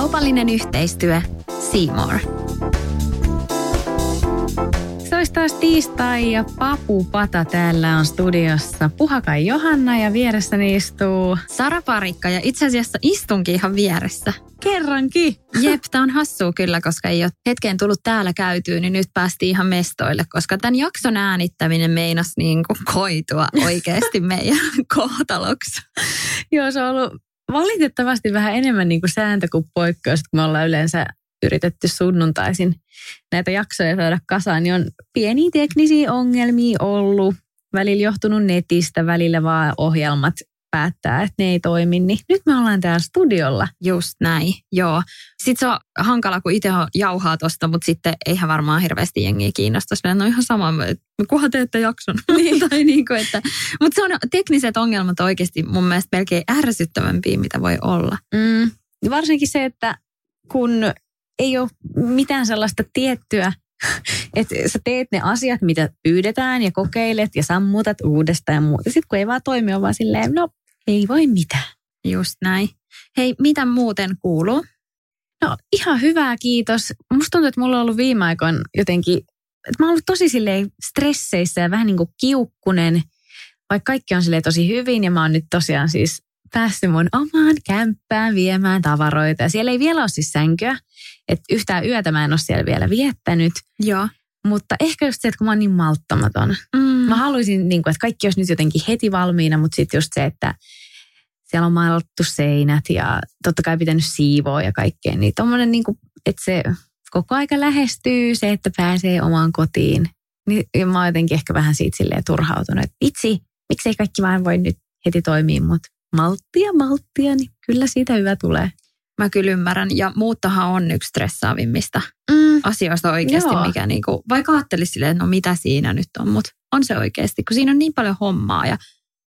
Kaupallinen yhteistyö Seymour. Se olisi taas tiistai ja Papu Pata täällä on studiossa. Puhakai Johanna ja vieressäni istuu Sara Parikka ja itse asiassa istunkin ihan vieressä. kerrankin. Jep, tää on hassua kyllä, koska ei ole hetkeen tullut täällä käytyä, niin nyt päästiin ihan mestoille, koska tämän jakson äänittäminen meinasi niin kuin koitua oikeasti meidän kohtaloksi. Joo, se on ollut valitettavasti vähän enemmän niin kuin sääntö kuin poikkeus, kun me ollaan yleensä yritetty sunnuntaisin näitä jaksoja saada kasaan, niin on pieniä teknisiä ongelmia ollut, välillä johtunut netistä, välillä vaan ohjelmat päättää, että ne ei toimi, niin nyt me ollaan täällä studiolla. Just näin, joo. Sitten se on hankala, kun itse jauhaa tosta, mutta sitten eihän varmaan hirveästi jengiä kiinnosta. Sillä no ihan sama, kunhan teette jakson. Niin. tai niin kuin, että, mutta se on tekniset ongelmat oikeasti mun mielestä melkein ärsyttävämpiä, mitä voi olla. Mm. Varsinkin se, että kun ei ole mitään sellaista tiettyä, että sä teet ne asiat, mitä pyydetään ja kokeilet ja sammutat uudestaan ja muuta. Sitten kun ei vaan toimi, on vaan silleen, no ei voi mitään. Just näin. Hei, mitä muuten kuuluu? No ihan hyvää, kiitos. Musta tuntuu, että mulla on ollut viime aikoina jotenkin, että mä oon ollut tosi silleen stresseissä ja vähän niin kuin kiukkunen, vaikka kaikki on silleen tosi hyvin ja mä oon nyt tosiaan siis päässyt mun omaan kämppään viemään tavaroita. Ja siellä ei vielä ole siis sänkyä, että yhtään yötä mä en ole siellä vielä viettänyt. Joo. Mutta ehkä just se, että kun mä oon niin malttamaton. Mm. Mä haluaisin, niin kuin, että kaikki olisi nyt jotenkin heti valmiina, mutta sitten just se, että siellä on maalattu seinät ja totta kai pitänyt siivoa ja kaikkea. Niin tommonen, niin kuin, että se koko aika lähestyy se, että pääsee omaan kotiin. Niin ja mä oon jotenkin ehkä vähän siitä silleen turhautunut, että itse, miksei kaikki vaan voi nyt heti toimia, mutta malttia, malttia, niin kyllä siitä hyvä tulee. Mä kyllä ymmärrän. Ja muuttohan on yksi stressaavimmista Mm. asioista oikeasti, Joo. mikä niinku, vaikka ajattelisi silleen, että no mitä siinä nyt on, mutta on se oikeasti, kun siinä on niin paljon hommaa ja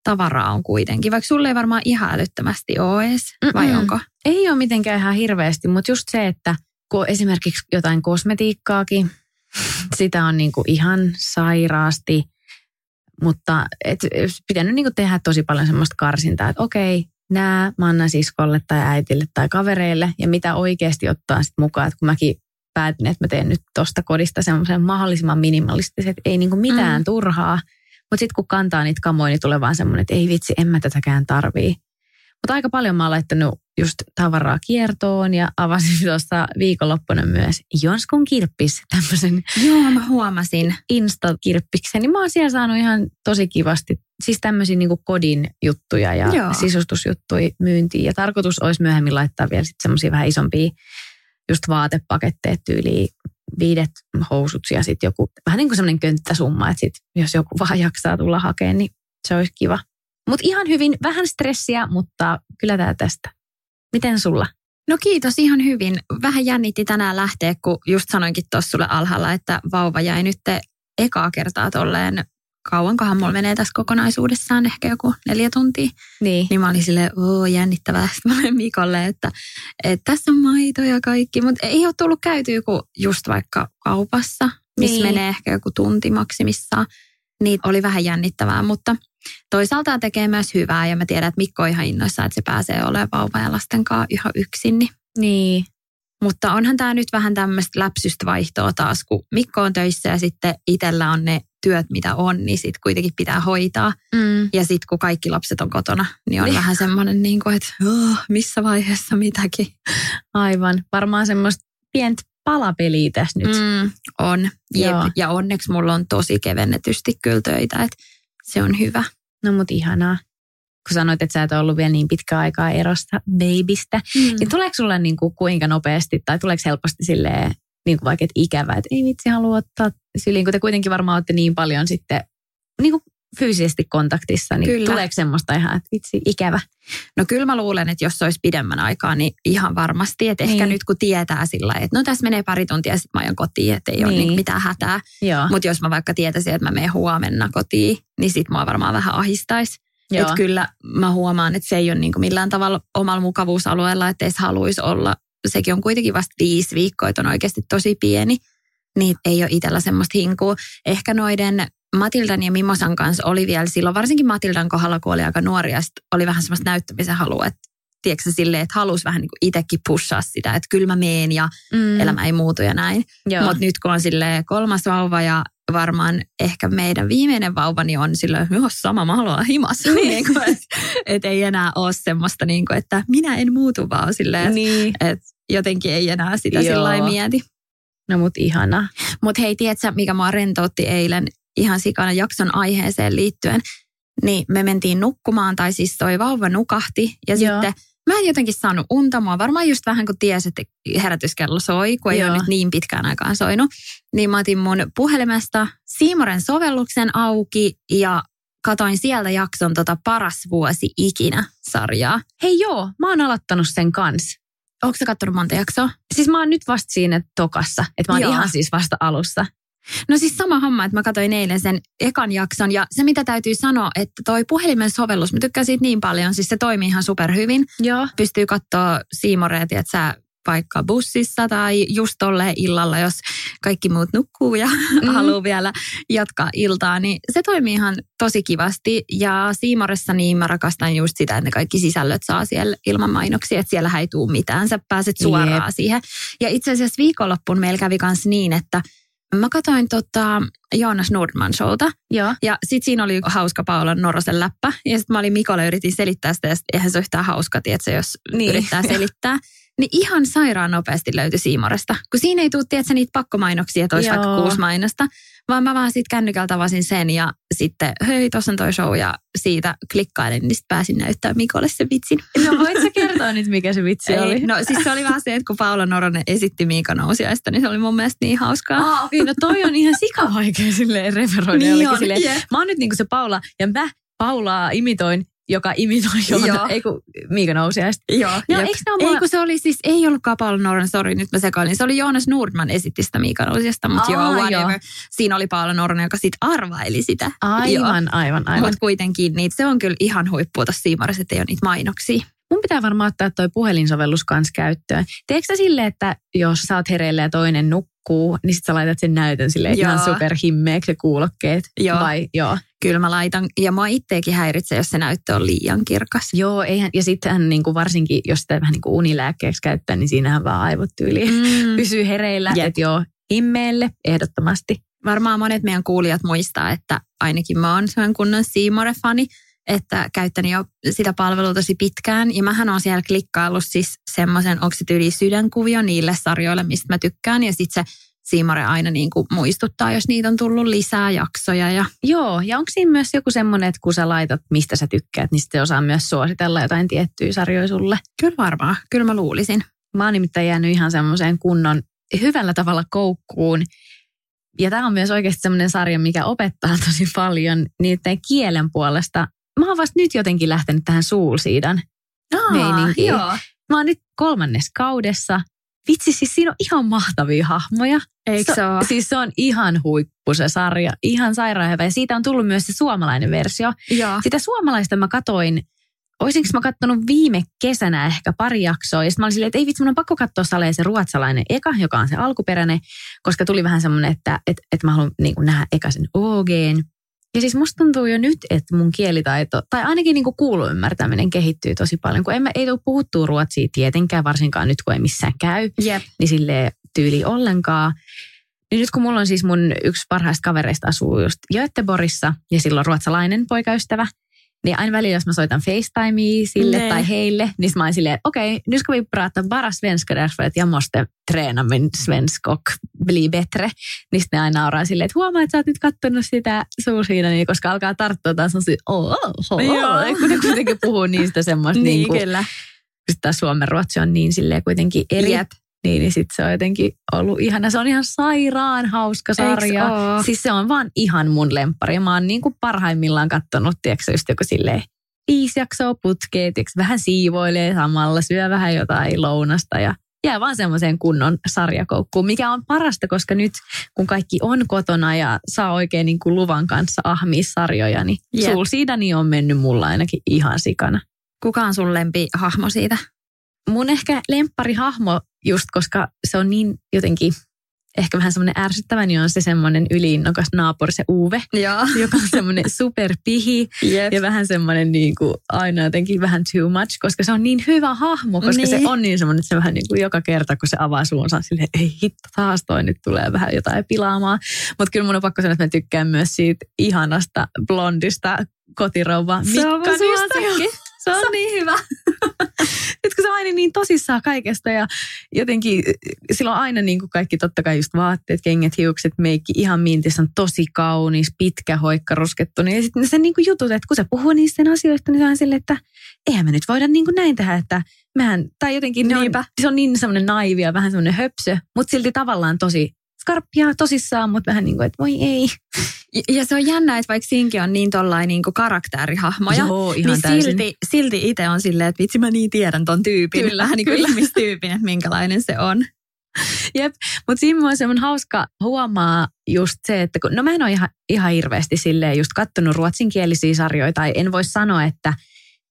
tavaraa on kuitenkin. Vaikka sulle ei varmaan ihan älyttömästi ole edes, vai Mm-mm. onko? Ei ole mitenkään ihan hirveästi, mutta just se, että kun esimerkiksi jotain kosmetiikkaakin, sitä on niinku ihan sairaasti, mutta et, pitänyt niinku tehdä tosi paljon semmoista karsintaa, että okei, nämä mä annan siskolle tai äitille tai kavereille ja mitä oikeasti ottaa sit mukaan, että kun mäkin päätin, että mä teen nyt tosta kodista semmoisen mahdollisimman minimalistisen, että ei niinku mitään mm. turhaa, mutta sitten kun kantaa niitä kamoja, niin tulee vaan semmoinen, että ei vitsi, en mä tätäkään tarvii. Mutta aika paljon mä oon laittanut just tavaraa kiertoon ja avasin tuossa viikonloppuna myös Jonskun kirppis, tämmöisen Joo, mä huomasin. Insta-kirppiksen. Niin mä oon siellä saanut ihan tosi kivasti, siis tämmöisiä niinku kodin juttuja ja. Joo. sisustusjuttuja myyntiin. Ja tarkoitus olisi myöhemmin laittaa vielä sitten semmoisia vähän isompia just vaatepaketteja tyyliin viidet housut ja sitten joku, vähän niin kuin semmoinen könttäsumma, että sit, jos joku vaan jaksaa tulla hakemaan, niin se olisi kiva. Mutta ihan hyvin, vähän stressiä, mutta kyllä tämä tästä. Miten sulla? No kiitos ihan hyvin. Vähän jännitti tänään lähteä, kun just sanoinkin tuossa sulle alhaalla, että vauva jäi nyt ekaa kertaa tolleen kauankohan mulla menee tässä kokonaisuudessaan, ehkä joku neljä tuntia. Niin. Niin mä olin silleen, oo jännittävää. Sitten mä olin Mikolle, että, että tässä on maito ja kaikki. Mutta ei ole tullut käytyä kuin just vaikka kaupassa, missä Niin. menee ehkä joku tunti maksimissaan. Niin oli vähän jännittävää, mutta toisaalta tekee myös hyvää. Ja mä tiedän, että Mikko on ihan innoissaan, että se pääsee olemaan vauva ja lasten kanssa ihan yksin. Niin Niin. Mutta onhan tämä nyt vähän tämmöistä läpsystä vaihtoa taas, kun Mikko on töissä ja sitten itsellä on ne työt, mitä on, niin sitten kuitenkin pitää hoitaa. Mm. Ja sitten kun kaikki lapset on kotona, niin on Niin. vähän semmoinen, niin kuin, että oh, missä vaiheessa mitäkin. Aivan. Varmaan semmoista pientä palapeliä tässä nyt. Mm. On. Jep. Ja onneksi mulla on tosi kevennetysti kyllä töitä, että se on hyvä. No mut ihanaa. Kun sanoit, että sä et ollut vielä niin pitkä aikaa erosta babystä, Mm. niin tuleeko sulle niin kuin kuinka nopeasti tai tuleeko helposti silleen, niin kuin vaikka, että ikävä, että ei vitsi halua ottaa syliin, kun te kuitenkin varmaan olette niin paljon sitten niin kuin fyysisesti kontaktissa, niin Kyllä. tuleeko semmoista ihan, että vitsi, ikävä? No kyllä mä luulen, että jos se olisi pidemmän aikaa, niin ihan varmasti. Että ehkä Niin. nyt kun tietää sillä että no tässä menee pari tuntia sitten mä ajan kotiin, että ei ole Niin. niin mitään hätää. Mutta jos mä vaikka tietäisin, että mä menen huomenna kotiin, niin sit mua varmaan vähän ahistaisi. Joo. Että kyllä mä huomaan, että se ei ole niin kuin millään tavalla omalla mukavuusalueella, että edes haluaisi olla. Sekin on kuitenkin vasta viisi viikkoa, että on oikeasti tosi pieni. Niin ei ole itsellä semmoista hinkua. Ehkä noiden Matildan ja Mimosan kanssa oli vielä silloin, varsinkin Matildan kohdalla, kun oli aika nuori, ja sit oli vähän semmoista näyttämisen halua, että tiedätkö silleen, että halusi vähän niin kuin itsekin pushaa sitä, että kyllä mä meen ja Mm. elämä ei muutu ja näin. Mutta nyt kun on sille kolmas vauva ja varmaan ehkä meidän viimeinen vauva, niin on että "Joo, sama, mä haluan olla himassa. Niin. kuin, et, et ei enää ole semmoista, niin kuin, että minä en muutu vaan silleen, että niin. et jotenkin ei enää sitä sillä mieti. No mut ihana. Mutta hei, tiedätkö, mikä mua rentoutti eilen ihan sikana jakson aiheeseen liittyen? Niin me mentiin nukkumaan, tai siis toi vauva nukahti. Ja Joo. sitten mä en jotenkin saanut unta. Mua varmaan just vähän kun tiesi, että herätyskello soi, kun ei Joo. ole nyt niin pitkään aikaan soinut. Niin mä otin mun puhelimesta Siimoren sovelluksen auki ja katoin sieltä jakson tota Paras vuosi ikinä sarjaa. Hei joo, mä oon aloittanut sen kanssa. Onko sä kattonut monta jaksoa? Siis mä oon nyt vasta siinä tokassa, että mä oon Joo. ihan siis vasta alussa. No siis sama homma, että mä katsoin eilen sen ekan jakson ja se mitä täytyy sanoa, että toi puhelimen sovellus, mä tykkään siitä niin paljon, siis se toimii ihan superhyvin. Joo. Pystyy katsoa Siimoreet, että sä vaikka bussissa tai just tolleen illalla, jos kaikki muut nukkuu ja mm. haluaa vielä jatkaa iltaa, niin se toimii ihan tosi kivasti. Ja Siimoressa niin mä rakastan just sitä, että ne kaikki sisällöt saa siellä ilman mainoksia, että siellä ei tule mitään, sä pääset suoraan Jep. siihen. Ja itse asiassa viikonloppuun meillä kävi kanssa niin, että Mä katsoin tota Joonas Nordman showta Joo. ja sit siinä oli hauska Paula Norosen läppä. Ja sitten mä olin Mikolle yritin selittää sitä ja sit eihän se ole yhtään hauska, tiedätkö, jos Niin. yrittää selittää. Niin ihan sairaan nopeasti löytyi Siimoresta. Kun siinä ei tule, tiedätkö, niitä pakkomainoksia, että olisi Joo. vaikka kuusi mainosta. Vaan mä vaan siitä kännykältä avasin sen ja sitten, hei, tuossa on toi show ja siitä klikkailin, niin sitten pääsin näyttää Mikolle se vitsin. No voit sä kertoa nyt, mikä se vitsi oli? No siis se oli vaan se, että kun Paula Noronen esitti Miika Nousiaista, niin se oli mun mielestä niin hauskaa. Ah, okei, no toi on ihan sikavaikea silleen referoida Niin on, silleen. jep. Mä oon nyt niinku se Paula, ja mä Paulaa imitoin, joka imitoi Joona, Joo. ei kun Miika Nousiaista. Joo. No, jep. eikö ole Ei mua- kun se oli siis, ei ollutkaan Paula Noronen, sori nyt mä sekoilin. Se oli Joonas Nordman esitti sitä Miika Nousiasta, mutta joo, whatever. joo. Siinä oli Paula Noronen, joka sitten arvaili sitä. Aivan, aivan, aivan. Mutta kuitenkin niitä, se on kyllä ihan huippua tuossa Siimarissa, että ei ole niitä mainoksia. Mun pitää varmaan ottaa toi puhelinsovellus kanssa käyttöön. Teekö sä silleen, että jos sä oot hereillä ja toinen nukkuu, niin sit sä laitat sen näytön silleen Joo. ihan superhimmeeksi ja kuulokkeet? Joo. Vai, joo. Kyllä mä laitan, ja mua itteekin häiritsee, jos se näyttö on liian kirkas. Joo, eihän, ja sittenhän niin kuin varsinkin, jos sitä vähän niin kuin unilääkkeeksi käyttää, niin siinähän vaan aivot tyyliin Mm. pysyy hereillä. Jep. Että joo, himmeelle ehdottomasti. Varmaan monet meidän kuulijat muistaa, että ainakin mä oon sellainen kunnon Seamore-fani, että käyttänyt jo sitä palvelua tosi pitkään. Ja mähän on siellä klikkaillut siis semmoisen, onko se tyyli sydänkuvio niille sarjoille, mistä mä tykkään. Ja sitten se Seamore aina niin kuin muistuttaa, jos niitä on tullut lisää jaksoja. Ja Joo, ja onko siinä myös joku semmoinen, että kun sä laitat, mistä sä tykkäät, niin sitten osaa myös suositella jotain tiettyjä sarjoja sulle? kyllä varmaan, kyllä mä luulisin. Mä oon nimittäin jäänyt ihan semmoiseen kunnon hyvällä tavalla koukkuun. Ja tämä on myös oikeasti semmoinen sarja, mikä opettaa tosi paljon niiden kielen puolesta. Mä oon vasta nyt jotenkin lähtenyt tähän suulsiidan. Meininkiin. Joo. Mä oon nyt kolmannes kaudessa. Vitsi, siis siinä on ihan mahtavia hahmoja. Eikö se ole? Siis se on ihan huippu se sarja, ihan sairaan hyvä. Ja siitä on tullut myös se suomalainen versio. Joo. Sitä suomalaista mä katoin, olisinko mä kattonut viime kesänä ehkä pari jaksoa. Ja sitten mä olin silleen, että ei vitsi, mun on pakko katsoa saleen se ruotsalainen eka, joka on se alkuperäinen. Koska tuli vähän semmoinen, että, että, että mä haluan niin nähdä eka sen OGn. Ja siis musta tuntuu jo nyt, että mun kielitaito, tai ainakin niin kuulu ymmärtäminen kehittyy tosi paljon. Kun en mä, ei tule puhuttua ruotsia tietenkään, varsinkaan nyt kun ei missään käy Jep. niin sille tyyli ollenkaan. Niin nyt kun mulla on siis mun yksi parhaista kavereista asuu just Göteborgissa ja silloin ruotsalainen poikaystävä, niin aina välillä, jos mä soitan FaceTimea sille Nee. tai heille, niin mä oon silleen, okej, okay, nu ska vi prata bara svenska därför att jag måste träna min svensk och bli bättre. Niin sitten ne aina nauraa silleen, että huomaa, että sä oot nyt kattonut sitä suusiinani, koska alkaa tarttua taas on oh, oh, oh, Joo. kun ne kuitenkin puhuu niistä semmoista niin, niin kuin, kyllä. sitten taas suomen ruotsi on niin silleen kuitenkin eri. Jep. Niin, niin sitten se on jotenkin ollut ihana. Se on ihan sairaan hauska sarja. Siis se on vaan ihan mun lemppari. Mä oon niin kuin parhaimmillaan kattonut, tiedätkö, just joku silleen viisi jaksoa putkeen, tiedätkö, vähän siivoilee samalla, syö vähän jotain lounasta ja jää vaan semmoiseen kunnon sarjakoukkuun, mikä on parasta, koska nyt kun kaikki on kotona ja saa oikein niin kuin luvan kanssa ahmia sarjoja, niin yep. Soul Seedani on mennyt mulla ainakin ihan sikana. Kuka on sun lempi hahmo siitä? Mun ehkä hahmo just, koska se on niin jotenkin ehkä vähän semmoinen ärsyttävä, niin on se semmoinen yliinnokas naapuri, se Uwe, ja. joka on semmoinen superpihi yep. ja vähän semmoinen niin kuin aina jotenkin vähän too much, koska se on niin hyvä hahmo, koska niin. se on niin semmoinen, että se vähän niin kuin joka kerta, kun se avaa suunsa, silleen, ei hitto, taas toi nyt tulee vähän jotain pilaamaan. Mutta kyllä mun on pakko sanoa, että mä tykkään myös siitä ihanasta blondista kotirouva Mikkanista. Se on niin hyvä. Nyt kun se aina niin tosissaan kaikesta ja jotenkin silloin aina niin kuin kaikki totta kai just vaatteet, kengät, hiukset, meikki, ihan mintissä on tosi kaunis, pitkä, hoikka, ruskettu. Niin ja sitten se niin kuin jutut, että kun se puhuu niistä asioista, niin se on silleen, että eihän me nyt voida niin kuin näin tehdä, että mehän, tai jotenkin ne on, se on niin semmoinen naivia, vähän semmoinen höpsö, mutta silti tavallaan tosi skarppia tosissaan, mutta vähän niin kuin, että voi ei. Ja se on jännä, että vaikka siinkin on niin tollain niin karakterihahmoja, Joo, ihan niin täysin. silti, silti itse on silleen, että vitsi mä niin tiedän ton tyypin. Kyllä, vähän niin kuin ihmistyypin, että minkälainen se on. Jep, mutta siinä on semmoinen hauska huomaa just se, että kun, no mä en ole ihan, ihan hirveästi silleen just kattonut ruotsinkielisiä sarjoja, tai en voi sanoa, että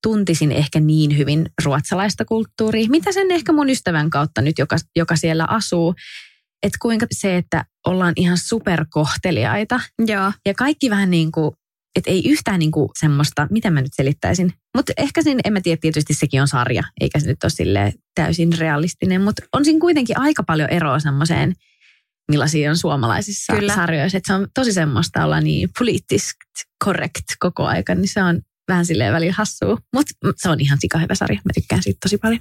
tuntisin ehkä niin hyvin ruotsalaista kulttuuria, mitä sen ehkä mun ystävän kautta nyt, joka, joka siellä asuu, että kuinka se, että ollaan ihan superkohteliaita. Joo. Ja kaikki vähän niin kuin, että ei yhtään niin kuin semmoista, miten mä nyt selittäisin. Mutta ehkä siinä, en mä tiedä, tietysti sekin on sarja, eikä se nyt ole sille täysin realistinen. Mutta on siinä kuitenkin aika paljon eroa semmoiseen, millaisia on suomalaisissa Kyllä. sarjoissa. Että se on tosi semmoista olla niin poliittisesti correct koko aika, niin se on vähän silleen välillä hassua. Mutta se on ihan sika hyvä sarja. Mä tykkään siitä tosi paljon.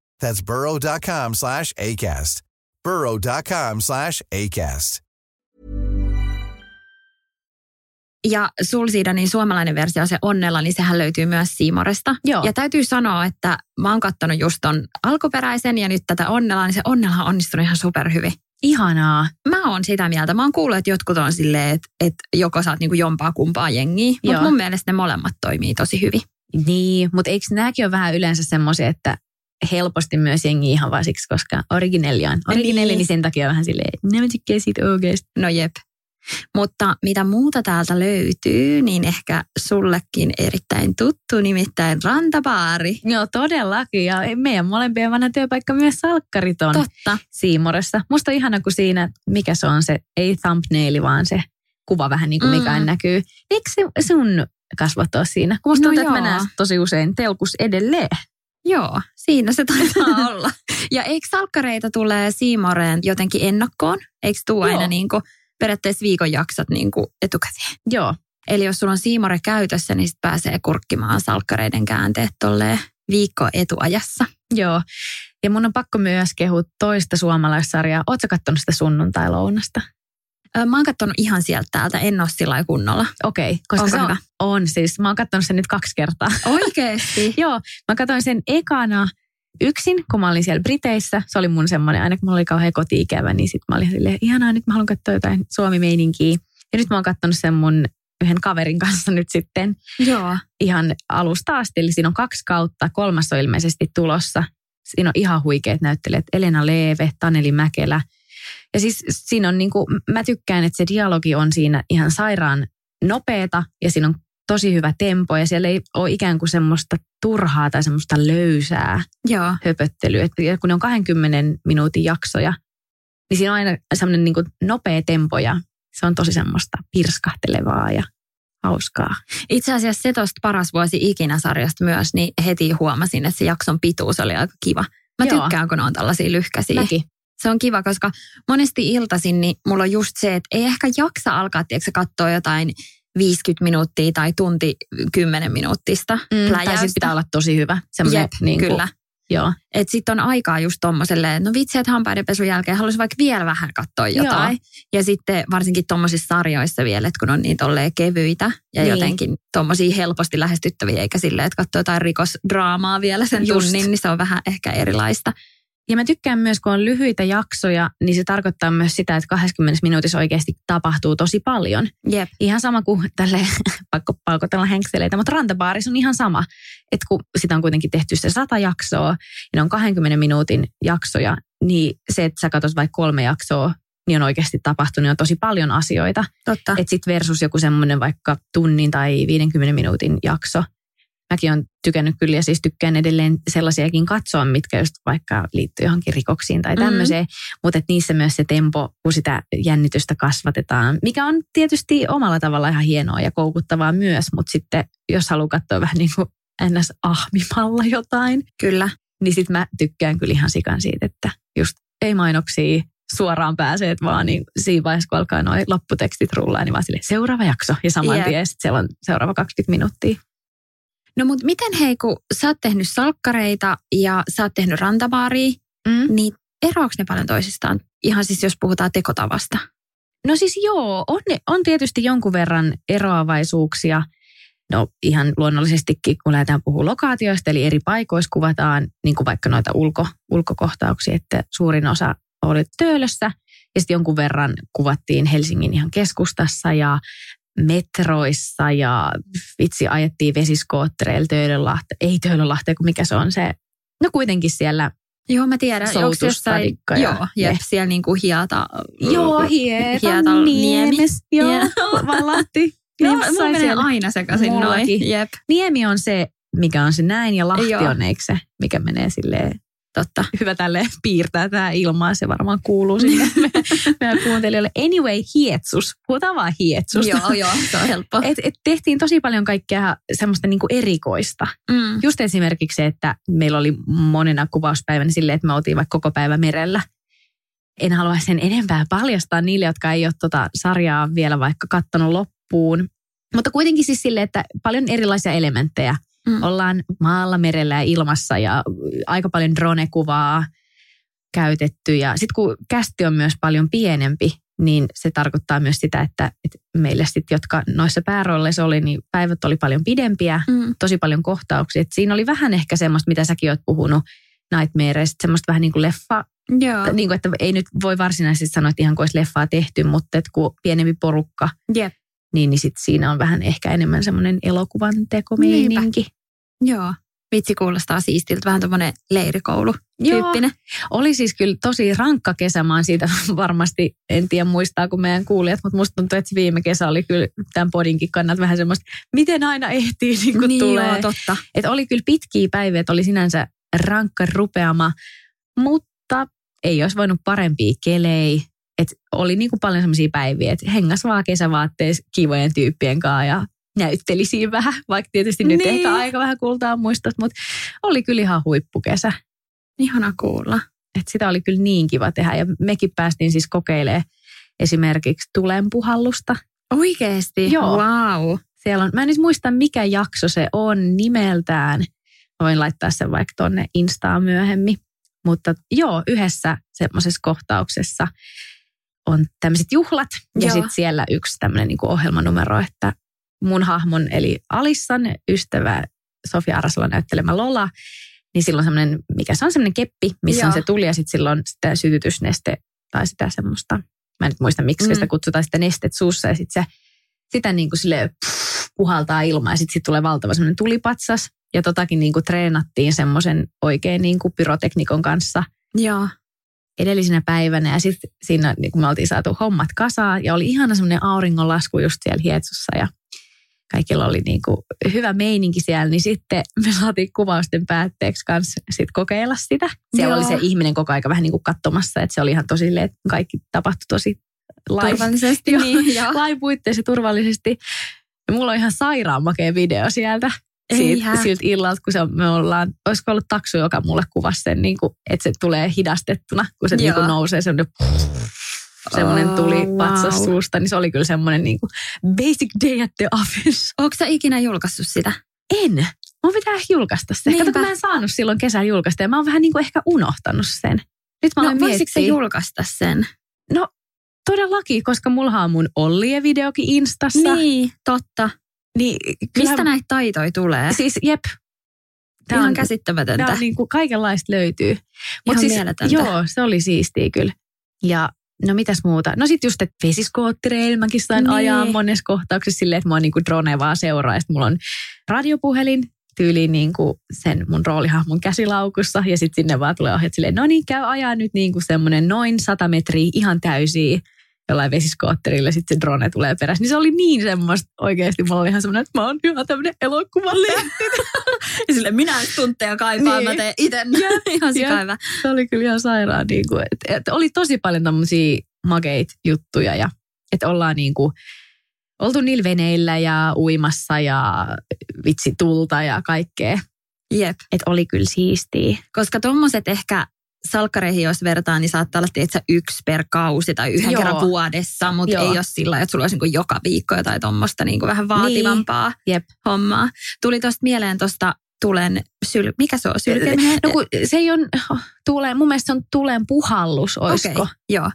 That's burrow.com slash ACAST. burrow.com slash ACAST. Ja Sulsiidanin suomalainen versio, se Onnella, niin sehän löytyy myös Siimoresta. Joo. Ja täytyy sanoa, että mä oon kattonut just ton alkuperäisen ja nyt tätä Onnella, niin se Onnella on onnistunut ihan superhyvin. Ihanaa. Mä oon sitä mieltä. Mä oon kuullut, että jotkut on silleen, että, että joko saat niinku jompaa kumpaa jengiä. Mutta mun mielestä ne molemmat toimii tosi hyvin. Niin, mutta eikö nämäkin ole vähän yleensä semmoisia, että helposti myös jengi ihan vaan siksi, koska originelli on originelli, niin. niin sen takia vähän silleen, ne mä tykkää siitä oikeasti. No jep. Mutta mitä muuta täältä löytyy, niin ehkä sullekin erittäin tuttu, nimittäin rantabaari. Joo, todellakin. Ja meidän molempien vanha työpaikka myös salkkarit on Totta. Siimoressa. Musta on ihana, kun siinä, mikä se on se, ei thumbnaili, vaan se kuva vähän niin kuin mikä mm. näkyy. Eikö se sun kasvot ole siinä? Kun musta no tuntuu, että mä näen tosi usein telkus edelleen. Joo, siinä se taitaa olla. Ja eikö salkkareita tulee Siimoreen jotenkin ennakkoon? Eikö tuu aina niin kuin periaatteessa viikon jaksot niin kuin etukäteen? Joo. Eli jos sulla on Siimore käytössä, niin sit pääsee kurkkimaan salkkareiden käänteet tolleen viikko etuajassa. Joo. Ja mun on pakko myös kehua toista suomalaissarjaa. Oletko katsonut sitä sunnuntai-lounasta? Mä oon katsonut ihan sieltä täältä, en ole sillä kunnolla. Okei, okay, koska Onko se on, hyvä? on siis. Mä oon katsonut sen nyt kaksi kertaa. Oikeesti? Joo, mä katsoin sen ekana yksin, kun mä olin siellä Briteissä. Se oli mun semmoinen, aina kun mulla oli kauhean koti-ikävä, niin sit mä olin silleen, ihanaa, nyt mä haluan katsoa jotain suomi-meininkiä. Ja nyt mä oon katsonut sen mun yhden kaverin kanssa nyt sitten Joo. ihan alusta asti. Eli siinä on kaksi kautta, kolmas on ilmeisesti tulossa. Siinä on ihan huikeat näyttelijät. Elena Leeve, Taneli Mäkelä, Ja siis siinä on niin kuin, mä tykkään, että se dialogi on siinä ihan sairaan nopeeta ja siinä on tosi hyvä tempo ja siellä ei ole ikään kuin semmoista turhaa tai semmoista löysää Joo. höpöttelyä. Et kun ne on 20 minuutin jaksoja, niin siinä on aina semmoinen niin nopea tempo ja se on tosi semmoista pirskahtelevaa ja hauskaa. Itse asiassa se tuosta paras vuosi ikinä sarjasta myös, niin heti huomasin, että se jakson pituus oli aika kiva. Mä Joo. tykkään, kun ne on tällaisia lyhkäisiä. Mäkin. Se on kiva, koska monesti iltaisin niin mulla on just se, että ei ehkä jaksa alkaa, tiedätkö, katsoa jotain 50 minuuttia tai tunti 10 minuuttista Mm, tai sitten pitää olla tosi hyvä. Jep, niin kuin, kyllä. Joo. Että sitten on aikaa just tommoselle, että no vitsi, että hampaidenpesun jälkeen haluaisin vaikka vielä vähän katsoa jotain. Ja sitten varsinkin tommosissa sarjoissa vielä, että kun on niin tolleen kevyitä ja Niin. jotenkin tommosia helposti lähestyttäviä, eikä silleen, että katsoo jotain rikosdraamaa vielä sen Just. tunnin, niin se on vähän ehkä erilaista. Ja mä tykkään myös, kun on lyhyitä jaksoja, niin se tarkoittaa myös sitä, että 20 minuutissa oikeasti tapahtuu tosi paljon. Jep. Ihan sama kuin tälle, pakko palkotella henkseleitä, mutta rantabaarissa on ihan sama. Että kun sitä on kuitenkin tehty se sata jaksoa, ja ne on 20 minuutin jaksoja, niin se, että sä katsot vaikka kolme jaksoa, niin on oikeasti tapahtunut on tosi paljon asioita. Totta. Että sitten versus joku semmoinen vaikka tunnin tai 50 minuutin jakso. Mäkin on tykännyt kyllä ja siis tykkään edelleen sellaisiakin katsoa, mitkä just vaikka liittyy johonkin rikoksiin tai Mhm. tämmöiseen. Mutta että niissä myös se tempo, kun sitä jännitystä kasvatetaan, mikä on tietysti omalla tavalla ihan hienoa ja koukuttavaa myös. Mutta sitten jos haluaa katsoa vähän niin kuin ns. ahmimalla jotain, Kyllä. niin sitten mä tykkään kyllä ihan sikan siitä, että just ei mainoksia, suoraan pääsee, että vaan niin siinä vaiheessa, kun alkaa nuo lopputekstit rullaa, niin vaan sille seuraava jakso ja saman Jep. tien sitten siellä on seuraava 20 minuuttia. No mutta miten hei, kun sä oot tehnyt salkkareita ja sä oot tehnyt rantabaaria, Mm. niin eroako ne paljon toisistaan? Ihan siis jos puhutaan tekotavasta. No siis joo, on, ne- on tietysti jonkun verran eroavaisuuksia. No ihan luonnollisestikin, kun lähdetään puhumaan lokaatioista, eli eri paikoissa kuvataan niin kuin vaikka noita ulko, ulkokohtauksia, että suurin osa oli Töölössä ja sitten jonkun verran kuvattiin Helsingin ihan keskustassa ja metroissa ja vitsi ajettiin vesiskoottereilla Töölönlahte, ei Töölönlahteen, kun mikä se on se, no kuitenkin siellä Joo, mä tiedän. Jossain, ja joo, jep, siellä niinku hieta. Joo, Hietan Hietan niemes. Joo, Joo. Valahti. Niin, mulla menee aina sekaisin noin. Jep, Niemi on se, mikä on se näin, ja Lahti Joo. on eikö se, mikä menee silleen, totta. hyvä tälle piirtää tämä ilmaa, se varmaan kuuluu sinne me- meidän kuuntelijoille. Anyway, hietsus, puhutaan vaan hietsusta. joo, joo, se on helppo. Et, et tehtiin tosi paljon kaikkea semmoista niinku erikoista. Mm. Just esimerkiksi se, että meillä oli monena kuvauspäivänä silleen, että me oltiin vaikka koko päivä merellä. En halua sen enempää paljastaa niille, jotka ei ole tota sarjaa vielä vaikka kattonut loppuun. Mutta kuitenkin siis silleen, että paljon erilaisia elementtejä. Mm. Ollaan maalla, merellä ja ilmassa ja aika paljon drone-kuvaa käytetty. Ja sitten kun kästi on myös paljon pienempi, niin se tarkoittaa myös sitä, että, että meille sitten, jotka noissa päärolleissa oli, niin päivät oli paljon pidempiä Mm. tosi paljon kohtauksia. Et siinä oli vähän ehkä semmoista, mitä säkin oot puhunut Nightmareista, semmoista vähän niin kuin leffa, Joo, niin kuin, että ei nyt voi varsinaisesti sanoa, että ihan kuin olisi leffaa tehty, mutta että kun pienempi porukka, jep, niin, niin sit siinä on vähän ehkä enemmän semmoinen elokuvan tekomeininki. Joo. Vitsi kuulostaa siistiltä, vähän tuommoinen leirikoulu tyyppinen. Oli siis kyllä tosi rankka kesä, mä siitä varmasti, en tiedä muistaa kuin meidän kuulijat, mutta musta tuntuu, että viime kesä oli kyllä tämän podinkin kannalta vähän semmoista, miten aina ehtii niin kuin niin tulee. joo, totta. Et oli kyllä pitkiä päiviä, että oli sinänsä rankka rupeama, mutta ei olisi voinut parempia kelei. Et oli niinku paljon sellaisia päiviä, että hengas vaan kesävaatteissa kivojen tyyppien kanssa ja näytteli siinä vähän, vaikka tietysti nyt Niin. ehkä aika vähän kultaa muistot, mutta oli kyllä ihan huippukesä. Ihana kuulla. Et sitä oli kyllä niin kiva tehdä ja mekin päästiin siis kokeilemaan esimerkiksi tulenpuhallusta. Oikeesti? Joo. Wow. Siellä on, mä en nyt muista mikä jakso se on nimeltään. Mä voin laittaa sen vaikka tonne Instaan myöhemmin. Mutta joo, yhdessä semmoisessa kohtauksessa on tämmöiset juhlat. Ja sitten siellä yksi tämmöinen niinku ohjelmanumero, että mun hahmon eli Alissan ystävä Sofia Arasalo näyttelemä Lola, niin silloin semmoinen, mikä se on semmoinen keppi, missä Joo. on se tuli ja sitten silloin sitä sytytysneste tai sitä semmoista, mä en nyt muista miksi Mm. sitä kutsutaan sitä nestet suussa ja sitten se sitä niin kuin sille puhaltaa ilmaa ja sitten sit tulee valtava semmoinen tulipatsas. Ja totakin niin kuin treenattiin semmoisen oikein niin kuin pyroteknikon kanssa. Joo. edellisenä päivänä ja sitten siinä niin kun me oltiin saatu hommat kasaan ja oli ihana semmoinen auringonlasku just siellä Hietsussa ja kaikilla oli niin kuin hyvä meininki siellä, niin sitten me saatiin kuvausten päätteeksi kanssa sit kokeilla sitä. Siellä Joo. oli se ihminen koko aika vähän niin kuin katsomassa, että se oli ihan tosi että kaikki tapahtui tosi live. Turvallisesti, niin, lain puitteissa turvallisesti. Ja mulla on ihan sairaan makea video sieltä. Siitä, siltä illalta, kun se, me ollaan, olisiko ollut taksu, joka mulle kuvasi sen, niin kuin, että se tulee hidastettuna, kun se niin Joo. kuin nousee semmoinen, semmoinen Oh, tuli wow. suusta, niin se oli kyllä semmoinen niin kuin basic day at the office. Onko sä ikinä julkaissut sitä? En. Mun pitää ehkä julkaista se. Kato, kun mä en saanut silloin kesällä julkaista ja mä oon vähän niin kuin ehkä unohtanut sen. Nyt mä No voisitko miettiä. julkaista sen? No todellakin, koska mulla on mun Ollien videokin Instassa. Niin, totta. Niin, Mistä näitä taitoja tulee? Siis jep. Tää Ihan on, käsittämätöntä. tää on niin kuin kaikenlaista löytyy. Ihan siis. Joo, se oli siistiä kyllä. Ja no mitäs muuta? No sit just, että vesiskoottereilla mäkin sain Niin. ajaa monessa kohtauksessa silleen, että mua niinku drone vaan seuraa. Ja mulla on radiopuhelin tyyliin niinku sen mun roolihahmon käsilaukussa. Ja sitten sinne vaan tulee ohjeet silleen, no niin, käy ajaa nyt niinku semmoinen noin 100 metriä ihan täysiä jollain vesiskootterilla, sitten se drone tulee perässä. Niin se oli niin semmoista oikeasti, mulla oli ihan semmoinen, että mä oon ihan tämmöinen elokuvalehti. Ja sille minä en tunteja kaipaa, Niin. mä teen ite. Ihan Jep. sikaiva. se oli kyllä ihan sairaan. Niin kuin, että, että oli tosi paljon tämmöisiä makeita juttuja ja että ollaan niin kuin, oltu niillä veneillä ja uimassa ja vitsi tulta ja kaikkea. Jep. Että oli kyllä siistiä. Koska tommoset ehkä salkkareihin, jos vertaa, niin saattaa olla tietysti yksi per kausi tai yhden Joo. kerran vuodessa, mutta Joo. ei ole sillä että sulla olisi niin joka viikko jotain tuommoista niin vähän vaativampaa Niin. Jep. hommaa. Tuli tuosta mieleen tuosta tulen, syl, mikä se on, sylkeminen? No kun se ei ole, tuuleen, mun mielestä se on tuulen puhallus, olisiko? Okei, joo.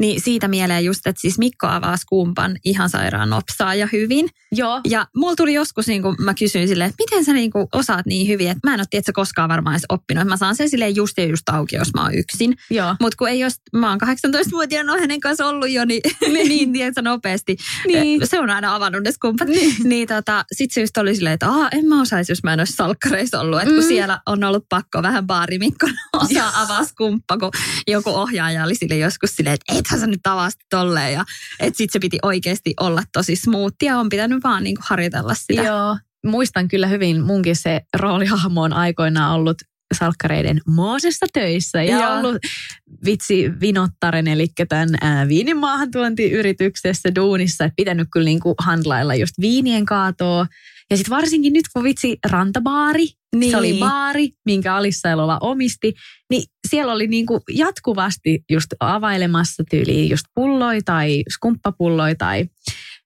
Niin siitä mieleen just, että siis Mikko avaa skumpan ihan sairaan nopsaa ja hyvin. Joo. Ja mulla tuli joskus, niin kun mä kysyin silleen, että miten sä niin osaat niin hyvin, että mä en ole tiedätkö, koskaan varmaan edes oppinut. Mä saan sen silleen just ja just auki, jos mä oon yksin. Joo. Mutta kun ei jos, mä oon 18-vuotiaana on hänen kanssa ollut jo, niin, niin tiedätkö, nopeasti. Niin. Se on aina avannut ne skumpat. Niin, niin tota, sit se just oli silleen, että Aa, en mä osaisi, jos mä en olisi salkkareissa ollut. Että kun Mm. siellä on ollut pakko vähän baarimikko osaa avaa skumppa, kun joku ohjaaja oli sille joskus silleen, että ethän sä nyt avaa sitä tolleen. Ja että sit se piti oikeasti olla tosi smooth ja on pitänyt vaan niinku harjoitella sitä. Joo. Muistan kyllä hyvin, munkin se roolihahmo on aikoinaan ollut salkkareiden Moosessa töissä ja Joo. ollut vitsi Vinottaren, eli tämän ää, viinin maahantuontiyrityksessä duunissa, että pitänyt kyllä niinku handlailla just viinien kaatoa. Ja sitten varsinkin nyt, kun vitsi rantabaari, niin. se oli Niin. baari, minkä Alissa Elola omisti, niin siellä oli niinku jatkuvasti just availemassa tyyliin just pulloi tai skumppapulloja tai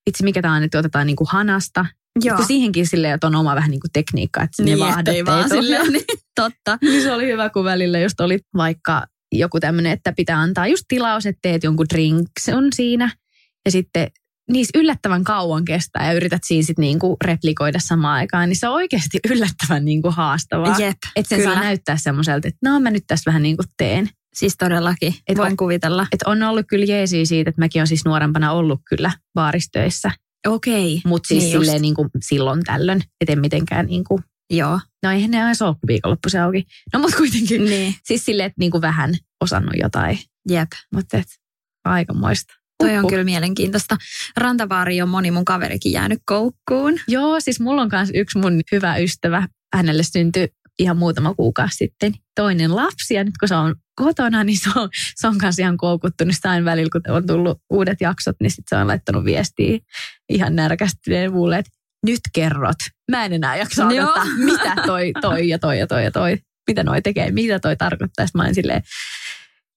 vitsi mikä tämä on, että otetaan niinku hanasta. Joo. Kun siihenkin silleen, että on oma vähän niin kuin tekniikka, että ne Niin, ettei vaan ei silleen, niin, totta. niin se oli hyvä, kun välillä just oli vaikka joku tämmöinen, että pitää antaa just tilaus, että teet jonkun drinks on siinä. Ja sitten niissä yllättävän kauan kestää ja yrität siinä sitten niinku replikoida samaan aikaan, niin se on oikeasti yllättävän niinku haastavaa. Jep, Että sen kyllä. saa näyttää semmoiselta, että no mä nyt tässä vähän niin kuin teen. Siis todellakin, Et voin on- kuvitella. Että on ollut kyllä jeesiä siitä, että mäkin olen siis nuorempana ollut kyllä baaristöissä. Okei. Mutta siis Niin just. silleen niin kuin silloin tällöin, et en mitenkään niin kuin, Joo. no eihän ne aina ole, kun viikonloppuisin auki. No mutta kuitenkin, Niin. siis silleen, että niin kuin vähän osannut jotain. Jep. Mutta et, aikamoista. Toi on kyllä mielenkiintoista. Rantavaari on moni mun kaverikin jäänyt koukkuun. Joo, siis mulla on myös yksi mun hyvä ystävä. Hänelle syntyi ihan muutama kuukausi sitten toinen lapsi. Ja nyt kun se on kotona, niin se on, se on kanssa ihan koukuttunut. Sitä aina välillä, kun on tullut uudet jaksot, niin sitten se on laittanut viestiä ihan närkästyneen mulle, että nyt kerrot. Mä en enää jaksa Joo. odottaa, mitä toi, toi ja toi ja toi ja toi, mitä noi tekee, mitä toi tarkoittaa. Sitten mä olin silleen,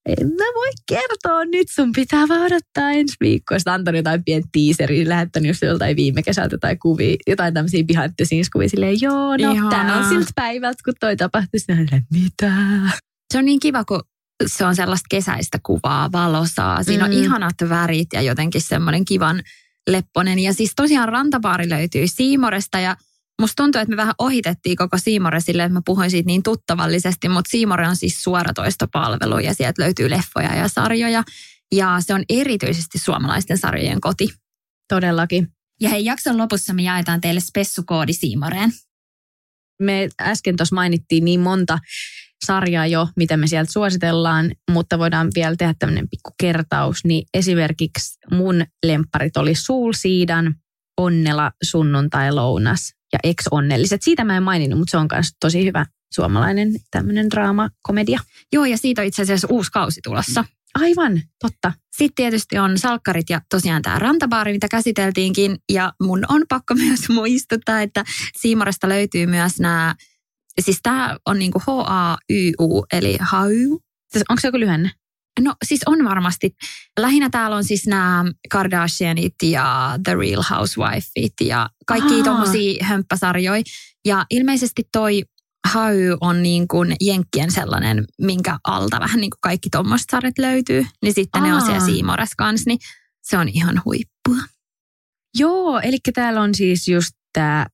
en mä voi kertoa nyt, sun pitää vaan odottaa ensi viikkoa. Sitten antanut jotain pientä teaseria, lähettänyt just joltain viime kesältä jotain kuvia, jotain tämmöisiä behind the scenes kuvia, silleen joo, no Ihanaa. tää on siltä päivältä, kun toi tapahtui. Sitten mitä? Se on niin kiva, kun se on sellaista kesäistä kuvaa, valosaa. Siinä mm. on ihanat värit ja jotenkin semmoinen kivan lepponen. Ja siis tosiaan rantabaari löytyy Siimoresta ja musta tuntuu, että me vähän ohitettiin koko Siimore sille, että mä puhuin siitä niin tuttavallisesti, mutta Siimore on siis suoratoistopalvelu ja sieltä löytyy leffoja ja sarjoja. Ja se on erityisesti suomalaisten sarjojen koti. Todellakin. Ja hei, jakson lopussa me jaetaan teille spessukoodi Siimoreen. Me äsken tuossa mainittiin niin monta sarjaa jo, mitä me sieltä suositellaan, mutta voidaan vielä tehdä tämmöinen pikku kertaus. Niin esimerkiksi mun lempparit oli Suulsiidan, Onnela, Sunnuntai, Lounas ja Ex-onnelliset. Siitä mä en maininnut, mutta se on myös tosi hyvä suomalainen tämmöinen draama-komedia. Joo, ja siitä on itse asiassa uusi kausi tulossa. Aivan, totta. Sitten tietysti on salkkarit ja tosiaan tämä rantabaari, mitä käsiteltiinkin. Ja mun on pakko myös muistuttaa, että Siimoresta löytyy myös nämä, siis tämä on niinku H-A-Y-U, eli. Siis onko se joku lyhenne? No siis on varmasti. Lähinnä täällä on siis nämä Kardashianit ja The Real Housewifeit ja kaikki tommosia hömppäsarjoja. Ja ilmeisesti toi Hau on niin kuin Jenkkien sellainen, minkä alta vähän niin kuin kaikki tuommoiset sarjat löytyy. Niin sitten Aa. ne on siellä Siimores kanssa, niin se on ihan huippua. Joo, eli täällä on siis just tämä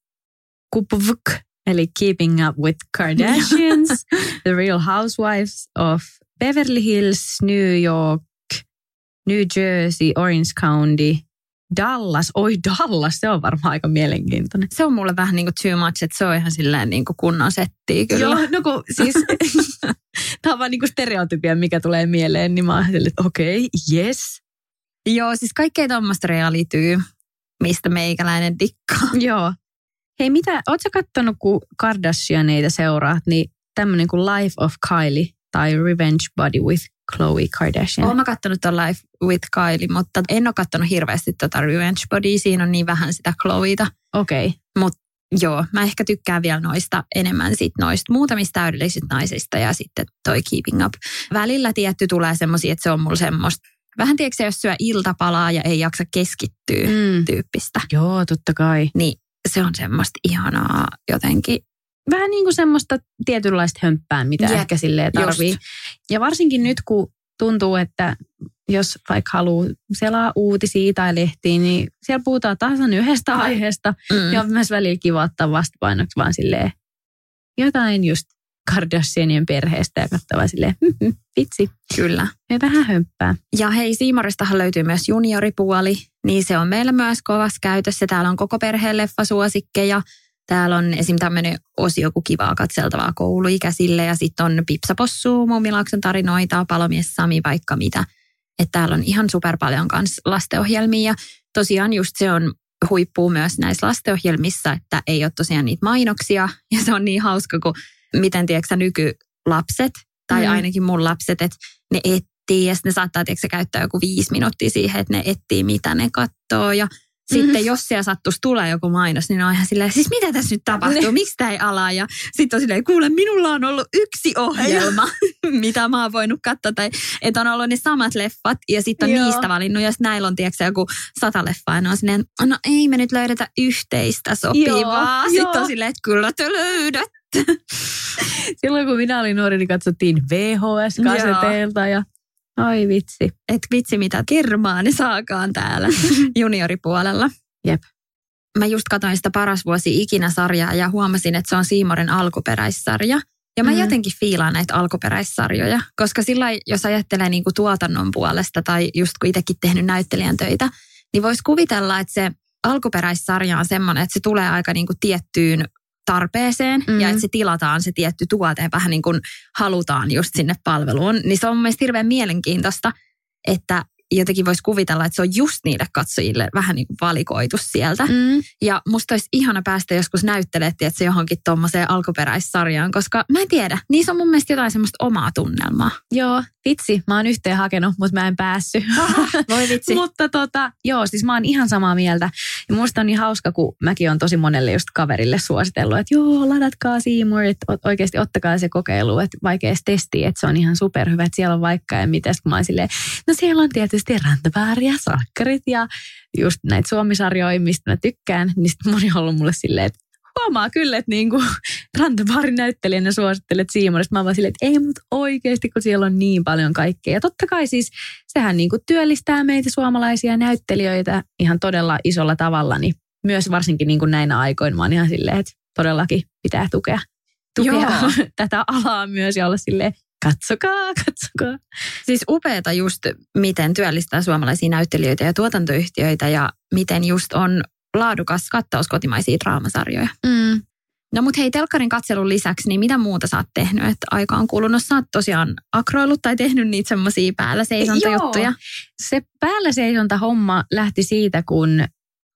Kupvuk, eli Keeping Up with Kardashians, The Real Housewives of Beverly Hills, New York, New Jersey, Orange County, Dallas, oi Dallas, se on varmaan aika mielenkiintoinen. Se on mulle vähän niin kuin too much, että se on ihan silleen niin kuin kunnon settiä kyllä. Joo, no kun siis, tämä on vaan niin kuin stereotypia, mikä tulee mieleen, niin mä oon että okei, okay, yes. Joo, siis kaikkea tuommoista realityy, mistä meikäläinen dikkaa. Joo. Hei, mitä, ootko kattonut, kun Kardashianeita seuraat, niin tämmöinen kuin Life of Kylie tai Revenge Body with Chloe Kardashian. Olen katsonut tuon Life with Kylie, mutta en ole katsonut hirveästi tuota Revenge Body. Siinä on niin vähän sitä Chloeita. Okei. Okay. Mutta joo, mä ehkä tykkään vielä noista enemmän sit noista muutamista täydellisistä naisista ja sitten toi Keeping Up. Välillä tietty tulee semmoisia, että se on mulla semmoista Vähän tiedätkö jos syö iltapalaa ja ei jaksa keskittyä mm. tyyppistä. Joo, totta kai. Niin se on semmoista ihanaa jotenkin vähän niin kuin semmoista tietynlaista hömppää, mitä Jep, ehkä silleen tarvii. Just. Ja varsinkin nyt, kun tuntuu, että jos vaikka haluaa selaa uutisia tai lehtiä, niin siellä puhutaan tasan yhdestä aiheesta. Mm. Ja on myös välillä kiva ottaa vastapainoksi vaan silleen jotain just Kardashianien perheestä ja katsoa silleen, hm, vitsi. Kyllä. Ja vähän hömppää. Ja hei, Siimoristahan löytyy myös junioripuoli, niin se on meillä myös kovassa käytössä. Täällä on koko perheen leffasuosikkeja. Täällä on esim. tämmöinen osio kuin kivaa katseltavaa kouluikäisille ja sitten on Pipsapossu, Muumilaakson tarinoita, Palomies Sami, vaikka mitä. Että täällä on ihan super paljon kans lastenohjelmia ja tosiaan just se on huippuu myös näissä lastenohjelmissa, että ei ole tosiaan niitä mainoksia ja se on niin hauska, kun miten tiedätkö nykylapset tai mm. ainakin mun lapset, että ne etsii ja ne saattaa tiedätkö, käyttää joku viisi minuuttia siihen, että ne etsii mitä ne katsoo ja sitten mm-hmm. jos siellä sattuisi tulee joku mainos, niin on ihan silleen, siis mitä tässä nyt tapahtuu, ne. miksi tämä ei ala? Ja sitten on silleen, kuule, minulla on ollut yksi ohjelma, mitä mä oon voinut katsoa. Tai että on ollut ne samat leffat ja sitten on Joo. niistä valinnut. Ja sitten näillä on tiedätkö, joku sata leffaa. Ja ne on silleen, no ei me nyt löydetä yhteistä sopivaa. Joo. Sitten on silleen, että kyllä te löydät. Silloin kun minä olin nuori, niin katsottiin VHS-kaseteilta ja Ai vitsi. Et vitsi mitä kermaa ne saakaan täällä junioripuolella. Jep. Mä just katsoin sitä paras vuosi ikinä sarjaa ja huomasin, että se on Siimorin alkuperäissarja. Ja mä mm. jotenkin fiilaan näitä alkuperäissarjoja, koska sillä jos ajattelee niinku tuotannon puolesta tai just kun itsekin tehnyt näyttelijän töitä, niin voisi kuvitella, että se alkuperäissarja on semmoinen, että se tulee aika niinku tiettyyn tarpeeseen mm. ja että se tilataan se tietty tuote vähän niin kuin halutaan just sinne palveluun. Niin se on mielestäni hirveän mielenkiintoista, että jotenkin voisi kuvitella, että se on just niille katsojille vähän niin kuin valikoitu sieltä. Mm. Ja musta olisi ihana päästä joskus näyttelemään, että se johonkin tuommoiseen alkuperäissarjaan, koska mä en tiedä, niissä on mun mielestä jotain semmoista omaa tunnelmaa. Joo, vitsi, mä oon yhteen hakenut, mutta mä en päässyt. Voi vitsi. mutta tota, joo, siis mä oon ihan samaa mieltä. Ja musta on niin hauska, kun mäkin on tosi monelle just kaverille suositellut, että joo, ladatkaa Seymour, että oikeasti ottakaa se kokeilu, että vaikea testi, että se on ihan superhyvä, että siellä on vaikka ja mitäs, kun mä oon silleen, no siellä on tietysti rantapääriä, salkkarit ja just näitä suomisarjoja, mistä mä tykkään, niin sitten moni on ollut mulle silleen, että huomaa kyllä, että niinku rantapaarin näyttelijänä suosittelet Siimorista. Mä vaan silleen, että ei mut oikeasti, kun siellä on niin paljon kaikkea. Ja totta kai siis sehän niinku työllistää meitä suomalaisia näyttelijöitä ihan todella isolla tavalla, niin myös varsinkin niinku näinä aikoina mä oon ihan silleen, että todellakin pitää tukea, tukea tätä alaa myös ja olla silleen, katsokaa, katsokaa. Siis upeeta just, miten työllistää suomalaisia näyttelijöitä ja tuotantoyhtiöitä ja miten just on laadukas kattaus kotimaisia draamasarjoja. Mm. No mut hei, telkkarin katselun lisäksi, niin mitä muuta sä oot tehnyt? Että aika on kulunut. Sä oot tosiaan akroillut tai tehnyt niitä semmoisia päällä seisontajuttuja. Se päällä seisonta homma lähti siitä, kun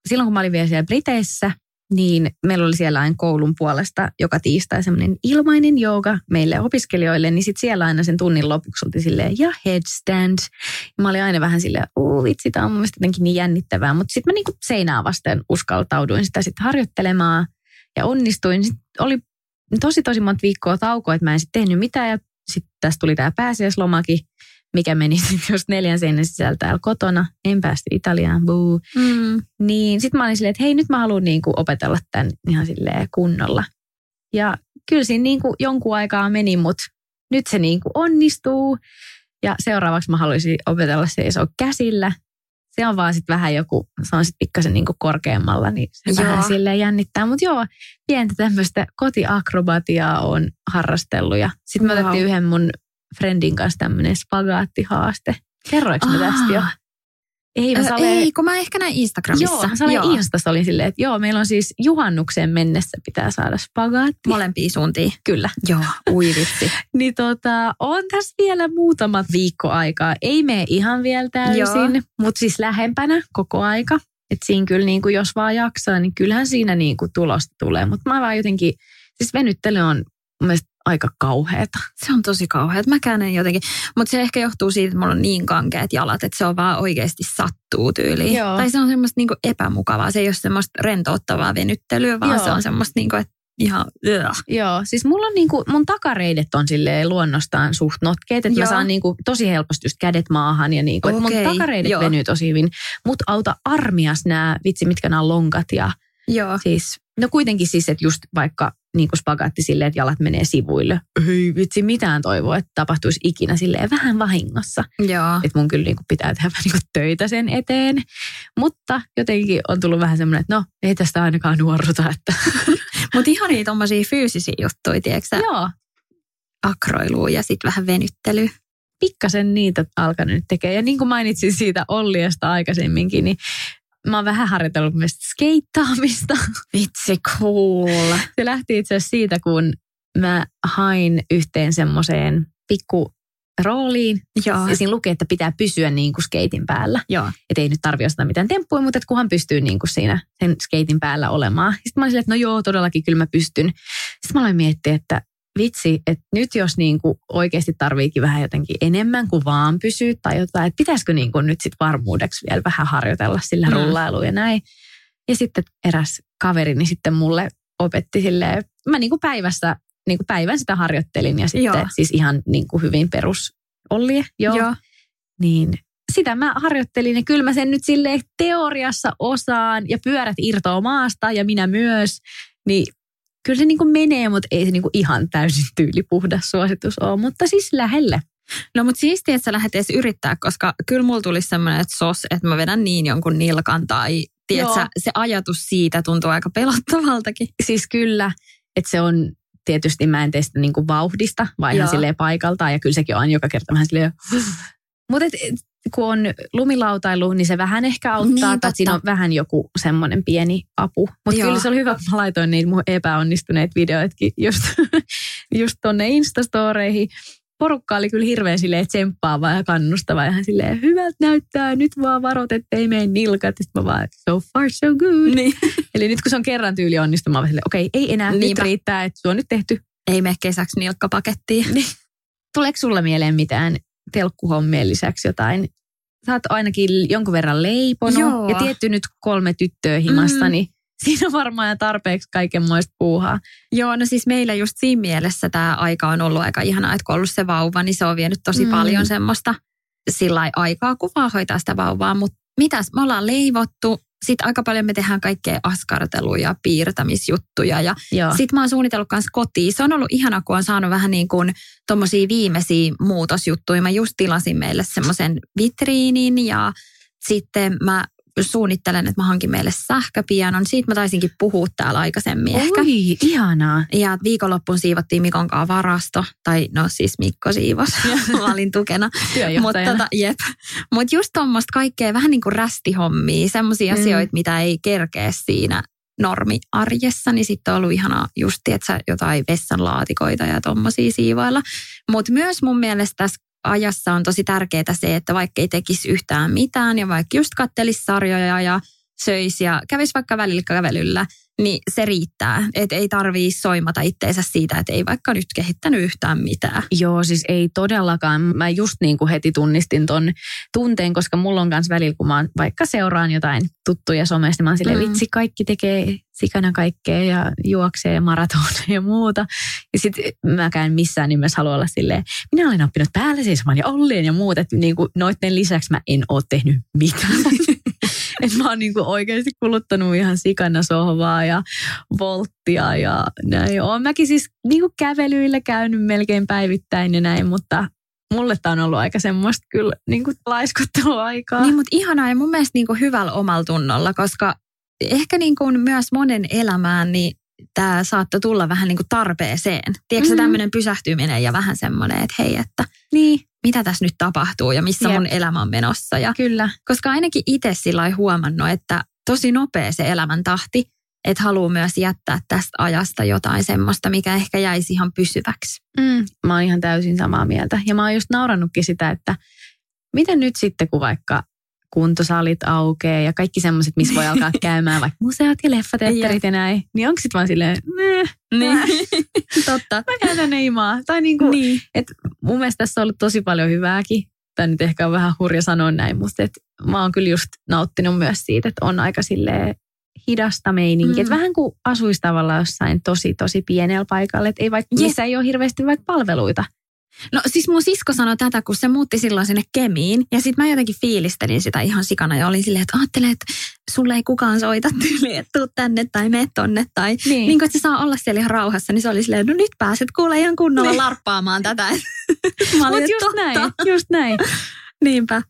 silloin kun mä olin vielä siellä Briteissä, niin meillä oli siellä aina koulun puolesta joka tiistai semmoinen ilmainen jooga meille opiskelijoille, niin sitten siellä aina sen tunnin lopuksi oltiin silleen, ja headstand. Mä olin aina vähän silleen, uu vitsi, tämä on mun mielestä jotenkin niin jännittävää, mutta sitten mä niinku seinää vasten uskaltauduin sitä sitten harjoittelemaan ja onnistuin. Sitten oli tosi tosi monta viikkoa taukoa, että mä en sitten tehnyt mitään ja sitten tästä tuli tämä pääsiäislomakin, mikä meni sitten just neljän seinän sisältä täällä kotona. En päästy Italiaan, buu. Mm. Niin sitten mä olin silleen, että hei nyt mä haluan niinku opetella tämän ihan silleen kunnolla. Ja kyllä siinä niinku jonkun aikaa meni, mutta nyt se niinku onnistuu. Ja seuraavaksi mä haluaisin opetella seisoo käsillä. Se on vaan sitten vähän joku, se on sitten pikkasen niinku korkeammalla, niin se Joo. vähän silleen jännittää. Mutta joo, pientä tämmöistä kotiakrobatiaa on harrastellut. Ja sitten Wow. otettiin yhden mun friendin kanssa tämmöinen spagaattihaaste. Kerroinko mä tästä jo? Ei, mä Sale- Ei, kun mä ehkä näin Instagramissa. Joo, mä joo. Instassa olin silleen, että joo, meillä on siis juhannukseen mennessä pitää saada spagaatti. Molempia suuntiin. Kyllä. Joo, ui vitsi. Niin tota, on tässä vielä muutama viikko aikaa. Ei mene ihan vielä täysin, mutta siis lähempänä koko aika. Että siinä kyllä niin kuin, jos vaan jaksaa, niin kyllähän siinä niin kuin tulosta tulee. Mutta mä vaan jotenkin, siis venyttely on mun mielestä aika kauheata. Se on tosi kauhea. Mäkään en jotenkin. Mutta se ehkä johtuu siitä, että mulla on niin kankeat jalat, että se on vaan oikeasti sattuu tyyliin. Joo. Tai se on semmoista niinku epämukavaa. Se ei ole semmoista rentouttavaa venyttelyä, vaan Joo. se on semmoista niinku, että ihan... Ugh. Joo, siis mulla on niinku, mun takareidet on silleen luonnostaan suht notkeet, että mä saan niinku tosi helposti just kädet maahan ja niinku, että mun takareidet joo. venyy tosi hyvin. Mut auta armias nämä, vitsi mitkä nämä lonkat ja Joo. siis, no kuitenkin siis, että just vaikka niinku spagaatti silleen, että jalat menee sivuille. Ei vitsi mitään toivoa, että tapahtuisi ikinä silleen vähän vahingossa. Joo. Että mun kyllä niinku pitää tehdä vähän niinku töitä sen eteen. Mutta jotenkin on tullut vähän semmoinen, että no ei tästä ainakaan nuorruta, että Mutta ihan niitä tommosia fyysisiä juttuja, tiedätkö joo. Akroilua ja sitten vähän venyttelyä. pikkasen niitä alkanut tekemään. Ja niin kuin mainitsin siitä Olliesta aikaisemminkin, niin mä oon vähän harjoitellut myös skeittaamista. Vitsi, cool. Se lähti itse asiassa siitä, kun mä hain yhteen semmoiseen pikku rooliin. Joo. Ja siinä lukee, että pitää pysyä niin kuin skeitin päällä. Joo. Että ei nyt tarvi ostaa mitään temppuja, mutta kunhan pystyy niin kuin siinä sen skeitin päällä olemaan. Sitten mä olin silleen, että no joo, todellakin kyllä mä pystyn. Sitten mä aloin miettiä, että vitsi, että nyt jos niin kuin oikeasti tarviikin vähän jotenkin enemmän kuin vaan pysyä tai jotain, että pitäisikö niin kuin nyt sit varmuudeksi vielä vähän harjoitella sillä Mm. rullailuun ja näin. Ja sitten eräs kaverini sitten mulle opetti silleen, mä niin kuin päivässä, niin kuin päivän sitä harjoittelin ja sitten Joo. siis ihan niin kuin hyvin perus Ollie, joo. Joo. Niin sitä mä harjoittelin ja kyllä mä sen nyt silleen teoriassa osaan ja pyörät irtoaa maasta ja minä myös. Niin kyllä se niin kuin menee, mutta ei se niin kuin ihan täysin tyylipuhdas suositus ole, mutta siis lähelle. No mutta siistiä, että sä lähdet edes yrittää, koska kyllä mulla tulisi semmoinen, että sos, että mä vedän niin jonkun nilkan tai tiedätkö, se ajatus siitä tuntuu aika pelottavaltakin. Siis kyllä, että se on tietysti mä en tee sitä niin kuin vauhdista, vaan ihan silleen paikaltaan ja kyllä sekin on joka kerta vähän silleen mutta kun on lumilautailu, niin se vähän ehkä auttaa, Niin, niin, totta. siinä on vähän joku semmoinen pieni apu. Mutta kyllä se oli hyvä, kun mä laitoin niitä mun epäonnistuneet videoitkin just, just tonne Instastoreihin. Porukka oli kyllä hirveän silleen tsemppaava ja kannustava ja ihan silleen hyvältä näyttää, nyt vaan varot, ettei mene nilkat. Sitten mä vaan, so far so good. Niin. Eli nyt kun se on kerran tyyli onnistunut, mä silleen, okei, ei enää, nyt Niinpä. riittää, että se on nyt tehty. Ei mene kesäksi nilkkapakettiin. Tuleeko sulla mieleen mitään telkkuhommien lisäksi jotain? Sä oot ainakin jonkun verran leiponut Joo. ja tietty nyt kolme tyttöä himassa, Mm. niin siinä on varmaan jo tarpeeksi kaikenmoista puuhaa. Joo, no siis meillä just siinä mielessä tämä aika on ollut aika ihanaa, että kun on ollut se vauva, niin se on vienyt tosi Mm. paljon semmoista sillä aikaa, kun vaan hoitaa sitä vauvaa. Mutta mitäs, me ollaan leivottu, sitten aika paljon me tehdään kaikkea askarteluja, piirtämisjuttuja ja. Sitten mä oon suunnitellut myös kotiin. Se on ollut ihana, kun on saanut vähän niin kuin tommosia viimeisiä muutosjuttuja. Mä just tilasin meille semmoisen vitriinin ja sitten mä suunnittelen, että mä hankin meille sähköpianon. Siitä mä taisinkin puhua täällä aikaisemmin ehkä. Oi, ihanaa. Ja viikonloppuun siivottiin Mikon kanssa varasto. Tai no siis Mikko siivos. mä olin tukena. Mutta tota, jep. Mut just tuommoista kaikkea vähän niin kuin rästihommia. Semmoisia Mm. asioita, mitä ei kerkeä siinä normiarjessa, niin sitten on ollut ihana just, tietsä, jotain vessanlaatikoita ja tommosia siivoilla. Mutta myös mun mielestä tässä ajassa on tosi tärkeää se, että vaikka ei tekisi yhtään mitään ja vaikka just kattelisi sarjoja ja söisi ja kävisi vaikka välillä kävelyllä, niin se riittää. Että ei tarvii soimata itteensä siitä, että ei vaikka nyt kehittänyt yhtään mitään. Joo, siis ei todellakaan. Mä just niin kuin heti tunnistin ton tunteen, koska mulla on myös välillä, kun mä vaikka seuraan jotain tuttuja somesta, niin mä oon silleen, mm. vitsi, kaikki tekee sikana kaikkea ja juoksee maratoneja ja muuta. Ja sitten mäkään missään nimessä halua olla silleen, minä olen oppinut päälle seisomaan ja olleen ja muuta. Että niin kuin noiden lisäksi mä en ole tehnyt mitään. että mä oon niinku oikeasti kuluttanut ihan sikana sohvaa ja volttia ja näin. Oon mäkin siis niinku kävelyillä käynyt melkein päivittäin ja näin, mutta mulle tämä on ollut aika semmoista kyllä niinku laiskotteluaikaa. Niin, mutta ihanaa ja mun mielestä niinku hyvällä omalla tunnolla, koska ehkä niinku myös monen elämään niin tämä saattoi tulla vähän niin kuin tarpeeseen. Tiedätkö mm-hmm. tämmöinen pysähtyminen ja vähän semmoinen, että hei, että niin, mitä tässä nyt tapahtuu ja missä Jep. mun elämä on menossa. Ja, Kyllä. Koska ainakin itse sillä huomannut, että tosi nopea se elämän tahti, että haluaa myös jättää tästä ajasta jotain semmoista, mikä ehkä jäisi ihan pysyväksi. Mm, mä oon ihan täysin samaa mieltä. Ja mä oon just naurannutkin sitä, että miten nyt sitten, kun vaikka kuntosalit aukeaa ja kaikki semmoiset, missä voi alkaa käymään, vaikka museot ja leffateatterit ja näin, niin onko sitten vaan silleen, niin. Totta. Mä käyn tänne imaa. Tai niinku, niin. että mun mielestä tässä on ollut tosi paljon hyvääkin. Tämä nyt ehkä on vähän hurja sanoa näin, mutta et mä oon kyllä just nauttinut myös siitä, että on aika silleen hidasta meininkiä. Mm. Että vähän kuin asuisi tavallaan jossain tosi, tosi pienellä paikalla. Että ei vaikka, missä ei ole hirveästi vaikka palveluita. No siis mun sisko sanoi tätä, kun se muutti silloin sinne Kemiin. Ja sitten mä jotenkin fiilistelin sitä ihan sikana ja olin silleen, että ajattele, että sulle ei kukaan soita tyyli, että tuu tänne tai mene tonne. Tai niin. niin kuin, että se saa olla siellä ihan rauhassa, niin se oli silleen, no nyt pääset kuule ihan kunnolla niin. larppaamaan tätä. mä olin, just totta. näin, just näin. Niinpä.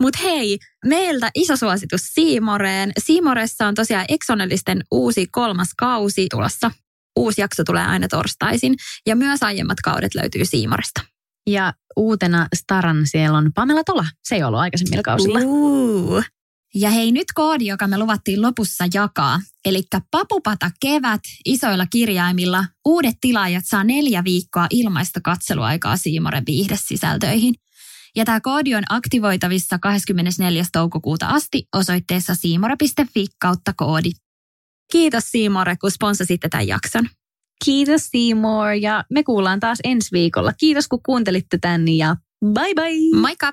Mutta hei, meiltä iso suositus Siimoreen. Siimoressa on tosiaan Exonellisten uusi kolmas kausi tulossa Uusi jakso tulee aina torstaisin ja myös aiemmat kaudet löytyy Siimoresta. Ja uutena staran siellä on Pamela Tola. Se ei ollut aikaisemmilla kausilla. Uh. Ja hei, nyt koodi, joka me luvattiin lopussa jakaa. Eli papupata kevät isoilla kirjaimilla. Uudet tilaajat saa neljä viikkoa ilmaista katseluaikaa Siimoren viihdesisältöihin. Ja tämä koodi on aktivoitavissa 24. toukokuuta asti osoitteessa siimore.fi kautta koodi. Kiitos Seymour, kun sponsasitte tämän jakson. Kiitos Seymour ja me kuullaan taas ensi viikolla. Kiitos kun kuuntelitte tänne ja bye bye! Moikka!